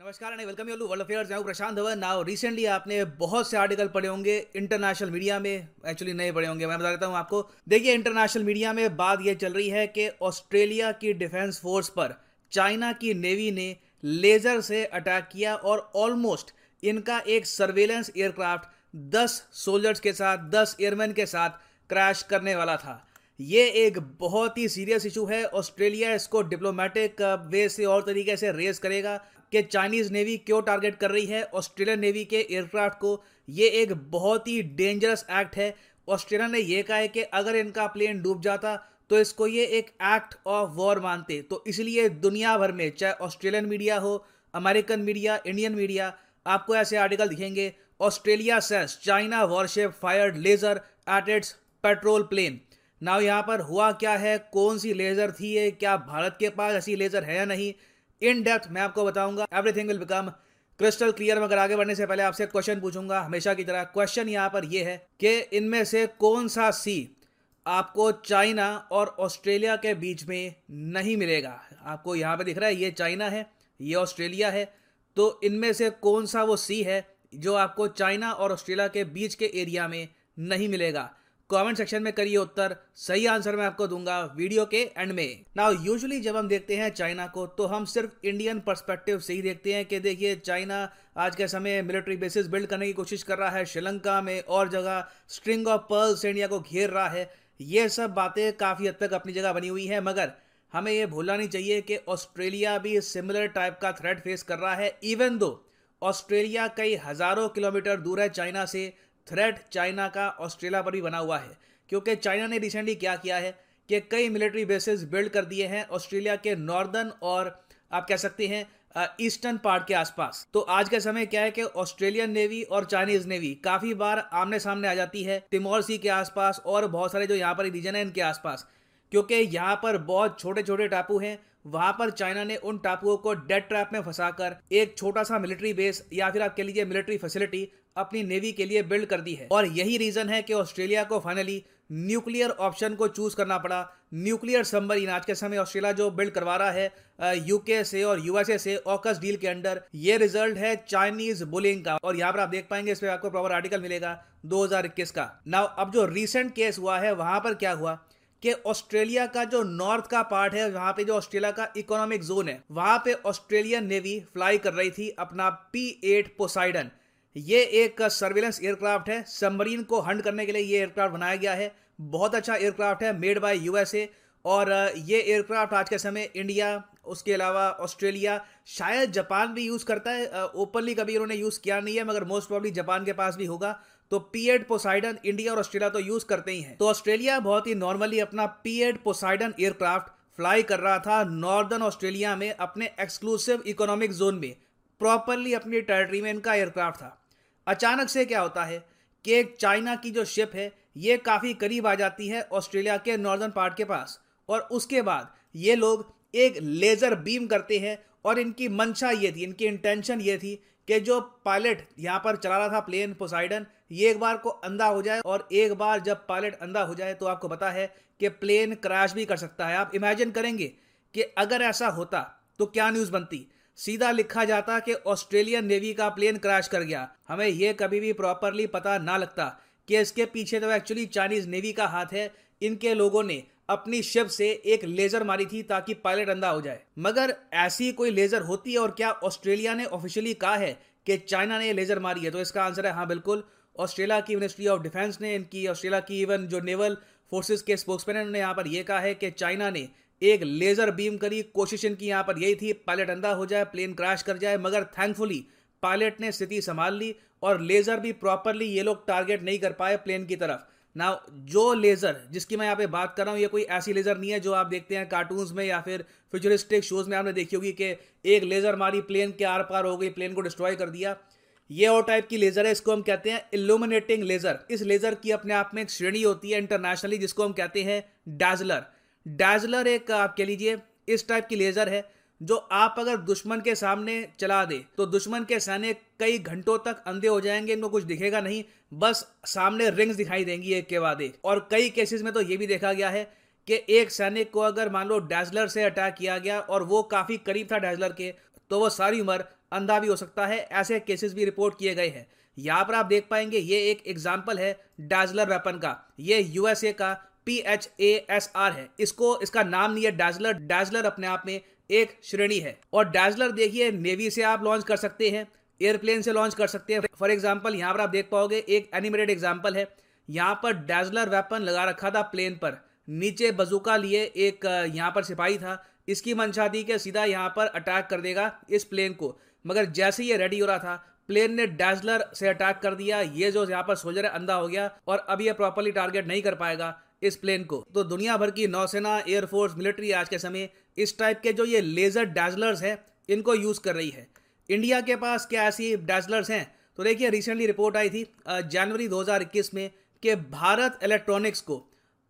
नमस्कार and welcome you world affairs, मैं Prashant Dhawan. Now recently आपने बहुत से आर्टिकल पढ़े होंगे इंटरनेशनल मीडिया में एक्चुअली नहीं पढ़े होंगे। मैं बता देता हूँ आपको, देखिए इंटरनेशनल मीडिया में बात यह चल रही है कि ऑस्ट्रेलिया की डिफेंस फोर्स पर चाइना की नेवी ने लेजर से अटैक किया और ऑलमोस्ट इनका एक सर्वेलेंस एयरक्राफ्ट 10 सोल्जर्स के साथ 10 एयरमैन के साथ क्रैश करने वाला था। ये एक बहुत ही सीरियस इशू है। ऑस्ट्रेलिया इसको डिप्लोमेटिक वे से और तरीके से रेस करेगा। कि चाइनीज़ नेवी क्यों टारगेट कर रही है? ऑस्ट्रेलियन नेवी के एयरक्राफ्ट को ये एक बहुत ही डेंजरस एक्ट है। ऑस्ट्रेलिया ने यह कहा है कि अगर इनका प्लेन डूब जाता तो इसको ये एक एक्ट ऑफ़ वॉर मानते। तो इसलिए दुनिया भर में, चाहे ऑस्ट्रेलियन मीडिया हो अमेरिकन मीडिया इंडियन मीडिया आपको ऐसे आर्टिकल दिखेंगे। Australia says China warship fired laser at its patrol plane ना यहाँ पर हुआ क्या है? कौन सी लेजर थी ये? क्या भारत के पास ऐसी लेजर है या नहीं? इन डेप्थ मैं आपको बताऊँगा। Everything will become crystal clear मगर आगे बढ़ने से पहले आपसे क्वेश्चन पूछूँगा। हमेशा की तरह क्वेश्चन यहाँ पर यह है कि इनमें से कौन सा सी आपको चाइना और ऑस्ट्रेलिया के बीच में नहीं मिलेगा? आपको यहाँ पे दिख रहा है, ये चाइना है, ये ऑस्ट्रेलिया है। तो इनमें से कौन सा वो सी है जो आपको चाइना और ऑस्ट्रेलिया के बीच के एरिया में नहीं मिलेगा? कमेंट सेक्शन में करिए उत्तर, सही आंसर मैं आपको दूँगा वीडियो के एंड में। नाउ यूजुअली जब हम देखते हैं चाइना को तो हम सिर्फ़ इंडियन पर्सपेक्टिव से ही देखते हैं कि देखिए चाइना आज के समय मिलिट्री बेसिस बिल्ड करने की कोशिश कर रहा है, श्रीलंका में और जगह स्ट्रिंग ऑफ़ पर्ल से इंडिया को घेर रहा है। ये सब बातें काफ़ी हद तक अपनी जगह बनी हुई हैं, मगर हमें ये भूलना नहीं चाहिए कि ऑस्ट्रेलिया भी सिमिलर टाइप का थ्रेट फेस कर रहा है इवन दो ऑस्ट्रेलिया कई हज़ारों किलोमीटर दूर है चाइना से थ्रेट चाइना का ऑस्ट्रेलिया पर भी बना हुआ है, क्योंकि चाइना ने रिसेंटली क्या किया है कि कई मिलिट्री बेसिस बिल्ड कर दिए हैं ऑस्ट्रेलिया के नॉर्दर्न और आप कह सकते हैं ईस्टर्न पार्ट के आसपास। तो आज के समय क्या है कि ऑस्ट्रेलियन नेवी और चाइनीज़ नेवी काफ़ी बार आमने सामने आ जाती है तिमोर सी के आसपास और बहुत सारे जो यहाँ पर रीजन है इनके आसपास, क्योंकि यहाँ पर बहुत छोटे छोटे टापू हैं। वहाँ पर चाइना ने उन टापुओं को डेड ट्रैप में फंसाकर एक छोटा सा मिलिट्री बेस या फिर आप कह लीजिए मिलिट्री फैसिलिटी अपनी नेवी के लिए बिल्ड कर दी है। और यही रीजन है कि ऑस्ट्रेलिया को फाइनली न्यूक्लियर ऑप्शन को चूज़ करना पड़ा। न्यूक्लियर सबमरीन आज के समय ऑस्ट्रेलिया जो बिल्ड करवा रहा है यूके से और यूएसए से ऑकस डील के अंडर ये रिज़ल्ट है चाइनीज़ बुलिंग का। और यहाँ पर आप देख पाएँगे इस पर आपको प्रॉपर आर्टिकल मिलेगा 2021 का। नाउ अब जो रिसेंट केस हुआ है, वहाँ पर क्या हुआ कि ऑस्ट्रेलिया का जो नॉर्थ का पार्ट है, वहाँ पे जो ऑस्ट्रेलिया का इकोनॉमिक जोन है, वहाँ पे ऑस्ट्रेलियन नेवी फ्लाई कर रही थी अपना पी एट पोसाइडन ये एक सर्विलेंस एयरक्राफ्ट है। सबमरीन को हंड करने के लिए ये एयरक्राफ्ट बनाया गया है। बहुत अच्छा एयरक्राफ्ट है, मेड बाय यूएसए। और ये एयरक्राफ्ट आज के समय इंडिया, उसके अलावा ऑस्ट्रेलिया, शायद जापान भी यूज़ करता है। ओपनली कभी उन्होंने यूज़ किया नहीं है, मगर मोस्ट प्रॉब्ली जापान के पास भी होगा। तो पी एड पोसाइडन इंडिया और ऑस्ट्रेलिया तो यूज़ करते ही हैं। तो ऑस्ट्रेलिया बहुत ही नॉर्मली अपना P eight Poseidon aircraft fly कर रहा था नॉर्दर्न ऑस्ट्रेलिया में अपने एक्सक्लूसिव इकोनॉमिक जोन में। प्रॉपरली अपनी टेरिटरी में इनका एयरक्राफ्ट था। अचानक से क्या होता है कि एक चाइना की जो शिप है, ये काफ़ी करीब आ जाती है ऑस्ट्रेलिया के नॉर्दर्न पार्ट के पास। और उसके बाद ये लोग एक लेज़र बीम करते हैं और इनकी मंशा ये थी, इनकी इंटेंशन ये थी कि जो पायलट यहाँ पर चला रहा था प्लेन पोसाइडन ये एक बार को अंधा हो जाए और एक बार जब पायलट अंधा हो जाए तो आपको पता है कि प्लेन क्रैश भी कर सकता है। आप इमेजिन करेंगे कि अगर ऐसा होता तो क्या न्यूज़ बनती? सीधा लिखा जाता कि ऑस्ट्रेलियन नेवी का प्लेन क्रैश कर गया। हमें यह कभी भी प्रॉपरली पता ना लगता कि इसके पीछे तो एक्चुअली चाइनीज़ नेवी का हाथ है। इनके लोगों ने अपनी शिप से एक लेजर मारी थी ताकि पायलट अंधा हो जाए। मगर ऐसी कोई लेजर होती है और क्या ऑस्ट्रेलिया ने ऑफिशियली कहा है कि चाइना ने लेजर मारी है? तो इसका आंसर है हाँ बिल्कुल। ऑस्ट्रेलिया की मिनिस्ट्री ऑफ़ डिफेंस ने इनकी, ऑस्ट्रेलिया की इवन जो नेवल फोर्सेस के स्पोक्समैन ने यहाँ पर यह कहा है कि चाइना ने एक लेजर बीम करी, कोशिश इनकी यहाँ पर यही थी, पायलट अंधा हो जाए, प्लेन क्रैश कर जाए, मगर थैंकफुली पायलट ने स्थिति संभाल ली और लेजर भी प्रॉपरली ये लोग टारगेट नहीं कर पाए प्लेन की तरफ़। ना जो लेजर, जिसकी मैं यहाँ पे बात कर रहा हूँ, ये कोई ऐसी लेजर नहीं है जो आप देखते हैं कार्टून्स में या फिर फ्यूचरिस्टिक शोज़ में आपने देखी होगी कि एक लेजर मारी, प्लेन के आर पार हो गई, प्लेन को डिस्ट्रॉय कर दिया। ये और टाइप की लेजर है, इसको हम कहते हैं इल्यूमिनेटिंग लेजर इस लेजर की अपने आप में एक श्रेणी होती है इंटरनेशनली जिसको हम कहते हैं डैजलर डैजलर एक आप कह लीजिए, इस टाइप की लेजर है, जो आप अगर दुश्मन के सामने चला दे तो दुश्मन के सैनिक कई घंटों तक अंधे हो जाएँगे, इनको कुछ दिखेगा नहीं, बस सामने रिंग्स दिखाई देंगी एक के बाद एक। और कई केसेस में तो ये भी देखा गया है कि एक सैनिक को अगर मान लो डैजलर से अटैक किया गया, और वो काफ़ी करीब था डैजलर के तो वो सारी उम्र अंधा भी हो सकता है, ऐसे केसेस भी रिपोर्ट किए गए हैं। यहाँ पर आप देख पाएँगे, ये एक एग्ज़ाम्पल है डाजलर वेपन का, ये यूएसए का P H A S R है। इसको, इसका नाम नहीं है डाजलर डाजलर अपने आप में एक श्रेणी है। और डाजलर देखिए नेवी से आप लॉन्च कर सकते हैं एयरप्लेन से लॉन्च कर सकते हैं। फॉर एग्ज़ाम्पल यहाँ पर आप देख पाओगे, एक एनिमेटेड एग्ज़ाम्पल है। यहाँ पर डैजलर वेपन लगा रखा था प्लेन पर। नीचे बजूका लिए एक, यहाँ पर सिपाही था। इसकी मंशा थी कि सीधा यहाँ पर अटैक कर देगा इस प्लेन को। मगर जैसे ये रेडी हो रहा था प्लेन ने डैजलर से अटैक कर दिया। ये जो यहाँ पर सोल्जर है, अंधा हो गया। और अब ये प्रॉपरली टारगेट नहीं कर पाएगा। इस प्लेन को। तो दुनिया भर की नौसेना एयरफोर्स मिलिट्री आज के समय इस टाइप के जो ये लेजर डैजलर्स हैं, इनको यूज़ कर रही है। इंडिया के पास क्या ऐसी डैजलर्स हैं? तो देखिए रिसेंटली रिपोर्ट आई थी जनवरी 2021 में कि भारत इलेक्ट्रॉनिक्स को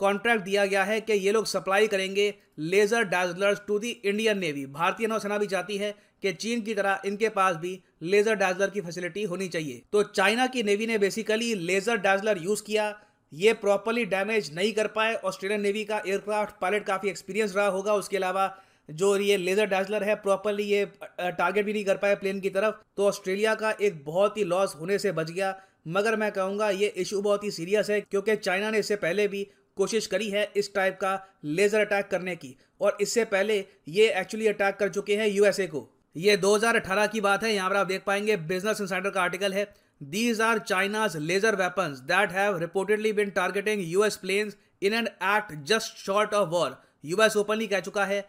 कॉन्ट्रैक्ट दिया गया है कि ये लोग सप्लाई करेंगे laser dazzlers to the Indian navy भारतीय नौसेना भी चाहती है कि चीन की तरह इनके पास भी लेजर डाजलर की फैसिलिटी होनी चाहिए। तो चाइना की नेवी ने बेसिकली लेजर डाजलर यूज़ किया ये प्रॉपरली डैमेज नहीं कर पाए। ऑस्ट्रेलियन नेवी का एयरक्राफ्ट पायलट काफ़ी एक्सपीरियंस रहा होगा। उसके अलावा जो ये लेजर डाजलर है प्रॉपरली ये टारगेट भी नहीं कर पाए प्लेन की तरफ़। तो ऑस्ट्रेलिया का एक बहुत ही लॉस होने से बच गया। मगर मैं कहूँगा ये इशू बहुत ही सीरियस है, क्योंकि चाइना ने इससे पहले भी कोशिश करी है इस टाइप का लेजर अटैक करने की। और इससे पहले ये एक्चुअली अटैक कर चुके हैं यूएसए को। ये 2018 की बात है, यहाँ पर आप देख पाएँगे। बिज़नेस इंसाइडर का आर्टिकल है। These are China's laser weapons that have reportedly been targeting US planes in an act just short of war US openly कह चुका है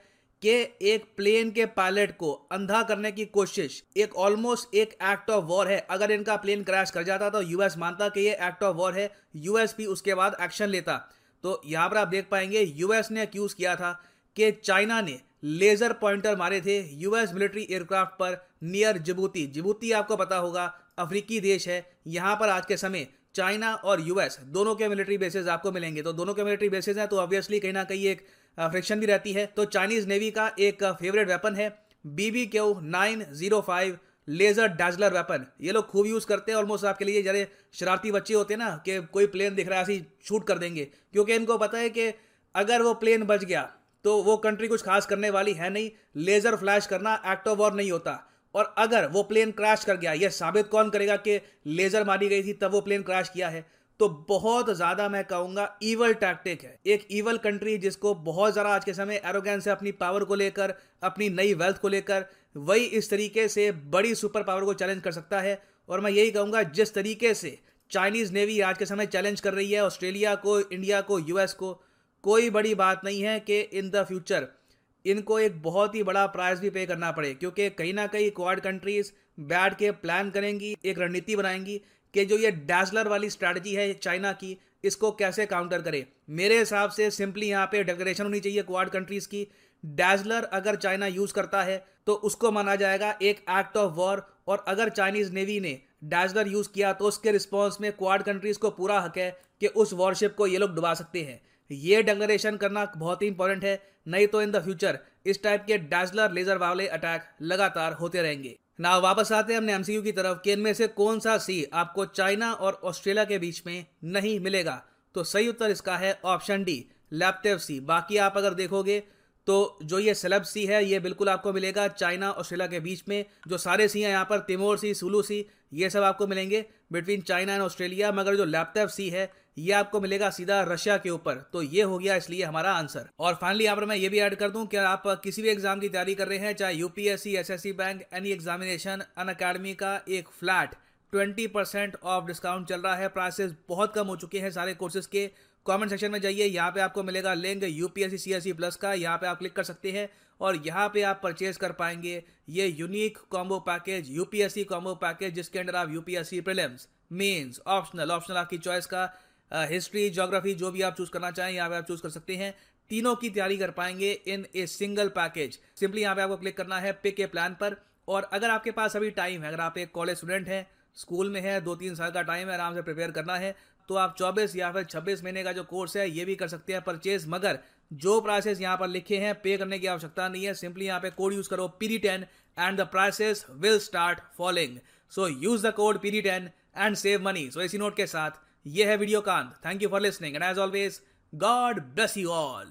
कि एक प्लेन के पायलट को अंधा करने की कोशिश एक ऑलमोस्ट एक एक्ट ऑफ़ वॉर है। अगर इनका प्लेन क्रैश कर जाता तो यूएस मानता कि ये एक्ट ऑफ़ वॉर है। यूएस भी उसके बाद एक्शन लेता। तो यहाँ पर आप देख पाएँगे यूएस ने अक्यूज किया था कि चाइना ने लेजर पॉइंटर मारे थे। यूएस मिलिट्री एयरक्राफ्ट पर नियर जिबूती जिबूती आपको पता होगा अफ्रीकी देश है, यहाँ पर आज के समय चाइना और यूएस दोनों के मिलिट्री बेसेस आपको मिलेंगे। तो दोनों के मिलिट्री बेसेस हैं तो ऑब्वियसली कहीं ना कहीं एक फ्रिक्शन भी रहती है। तो चाइनीज़ नेवी का एक फेवरेट वेपन है BB Q nine zero five laser dazzler weapon ये लोग खूब यूज़ करते हैं ऑलमोस्ट आपके लिए जरे शरारती बच्चे होते हैं ना, कि कोई प्लेन दिख रहा है, ऐसी शूट कर देंगे। क्योंकि इनको पता है कि अगर वो प्लेन बच गया तो वो कंट्री कुछ खास करने वाली है नहीं। लेजर फ्लैश करना एक्ट ऑफ़ वॉर नहीं होता। और अगर वो प्लेन क्रैश कर गया, यह साबित कौन करेगा कि लेजर मारी गई थी, तब वो प्लेन क्रैश किया है? तो बहुत ज़्यादा मैं कहूँगा ईवल टैक्टिक है। एक ईवल कंट्री जिसको बहुत ज़्यादा आज के समय एरोगेंस से अपनी पावर को लेकर, अपनी नई वेल्थ को लेकर, वही इस तरीके से बड़ी सुपर पावर को चैलेंज कर सकता है। और मैं यही कहूँगा, जिस तरीके से चाइनीज़ नेवी आज के समय चैलेंज कर रही है ऑस्ट्रेलिया को इंडिया को यूएस को, कोई बड़ी बात नहीं है कि इन द फ्यूचर इनको एक बहुत ही बड़ा प्राइस भी पे करना पड़े, क्योंकि कहीं ना कहीं क्वाड कंट्रीज़ बैठ के प्लान करेंगी, एक रणनीति बनाएँगी कि जो ये डैजलर वाली स्ट्रैटेजी है चाइना की, इसको कैसे काउंटर करे। मेरे हिसाब से सिंपली यहाँ पे डिक्लेरेशन होनी चाहिए क्वाड कंट्रीज़ की। डैजलर अगर चाइना यूज़ करता है तो उसको माना जाएगा एक एक्ट ऑफ़ वॉर और अगर चाइनीज़ नेवी ने डैजलर यूज़ किया तो उसके रिस्पॉन्स में क्वाड कंट्रीज़ को पूरा हक है कि उस वॉरशिप को ये लोग डुबा सकते हैं। ये डिक्लेरेशन करना बहुत ही इंपॉर्टेंट है। नहीं तो इन द फ्यूचर इस टाइप के डैजलर लेजर वाले अटैक लगातार होते रहेंगे। ना वापस आते हैं हमने एमसीयू की तरफ़ कि इनमें से कौन सा सी आपको चाइना और ऑस्ट्रेलिया के बीच में नहीं मिलेगा। तो सही उत्तर इसका है ऑप्शन डी लैपटेव सी बाकी आप अगर देखोगे तो जो ये सेलब सी है, ये बिल्कुल आपको मिलेगा चाइना ऑस्ट्रेलिया के बीच में। जो सारे सी हैं यहाँ पर तिमोर सी सुलू सी ये सब आपको मिलेंगे बिटवीन चाइना एंड ऑस्ट्रेलिया मगर जो लैपटॉप सी है ये आपको मिलेगा सीधा रशिया के ऊपर। तो ये हो गया इसलिए हमारा आंसर। और फाइनली यहाँ पर मैं ये भी ऐड कर दूँ कि आप किसी भी एग्ज़ाम की तैयारी कर रहे हैं, चाहे UPSC SSC bank any examination Unacademy का एक flat twenty percent of discount चल रहा है। प्राइसेस बहुत कम हो चुके हैं सारे कोर्सेज के। कमेंट सेक्शन में जाइए, यहाँ पे आपको मिलेगा लिंक यूपीएससी सीएससी प्लस का। यहाँ पे आप क्लिक कर सकते हैं और यहाँ पे आप परचेज कर पाएँगे ये unique combo package UPSC combo package जिसके अंदर आप UPSC prelims mains optional optional आपकी चॉइस का हिस्ट्री जोग्राफी जो भी आप चूज़ करना चाहें, यहाँ पे आप चूज़ कर सकते हैं। तीनों की तैयारी कर पाएँगे in a single package simply यहाँ पे आपको क्लिक करना है पिक ए प्लान पर। और अगर आपके पास अभी टाइम है, अगर आप एक कॉलेज स्टूडेंट हैं स्कूल में है दो तीन साल का टाइम है, आराम से प्रिपेयर करना है तो आप 24 या फिर 26 महीने का जो कोर्स है, ये भी कर सकते हैं परचेज मगर जो प्राइसेस यहाँ पर लिखे हैं पे करने की आवश्यकता नहीं है। सिंपली यहाँ पे कोड यूज़ करो PD ten and the prices will start following so use the code PD ten and save money सो इसी नोट के साथ ये है video Kant thank you for listening and as always God bless you all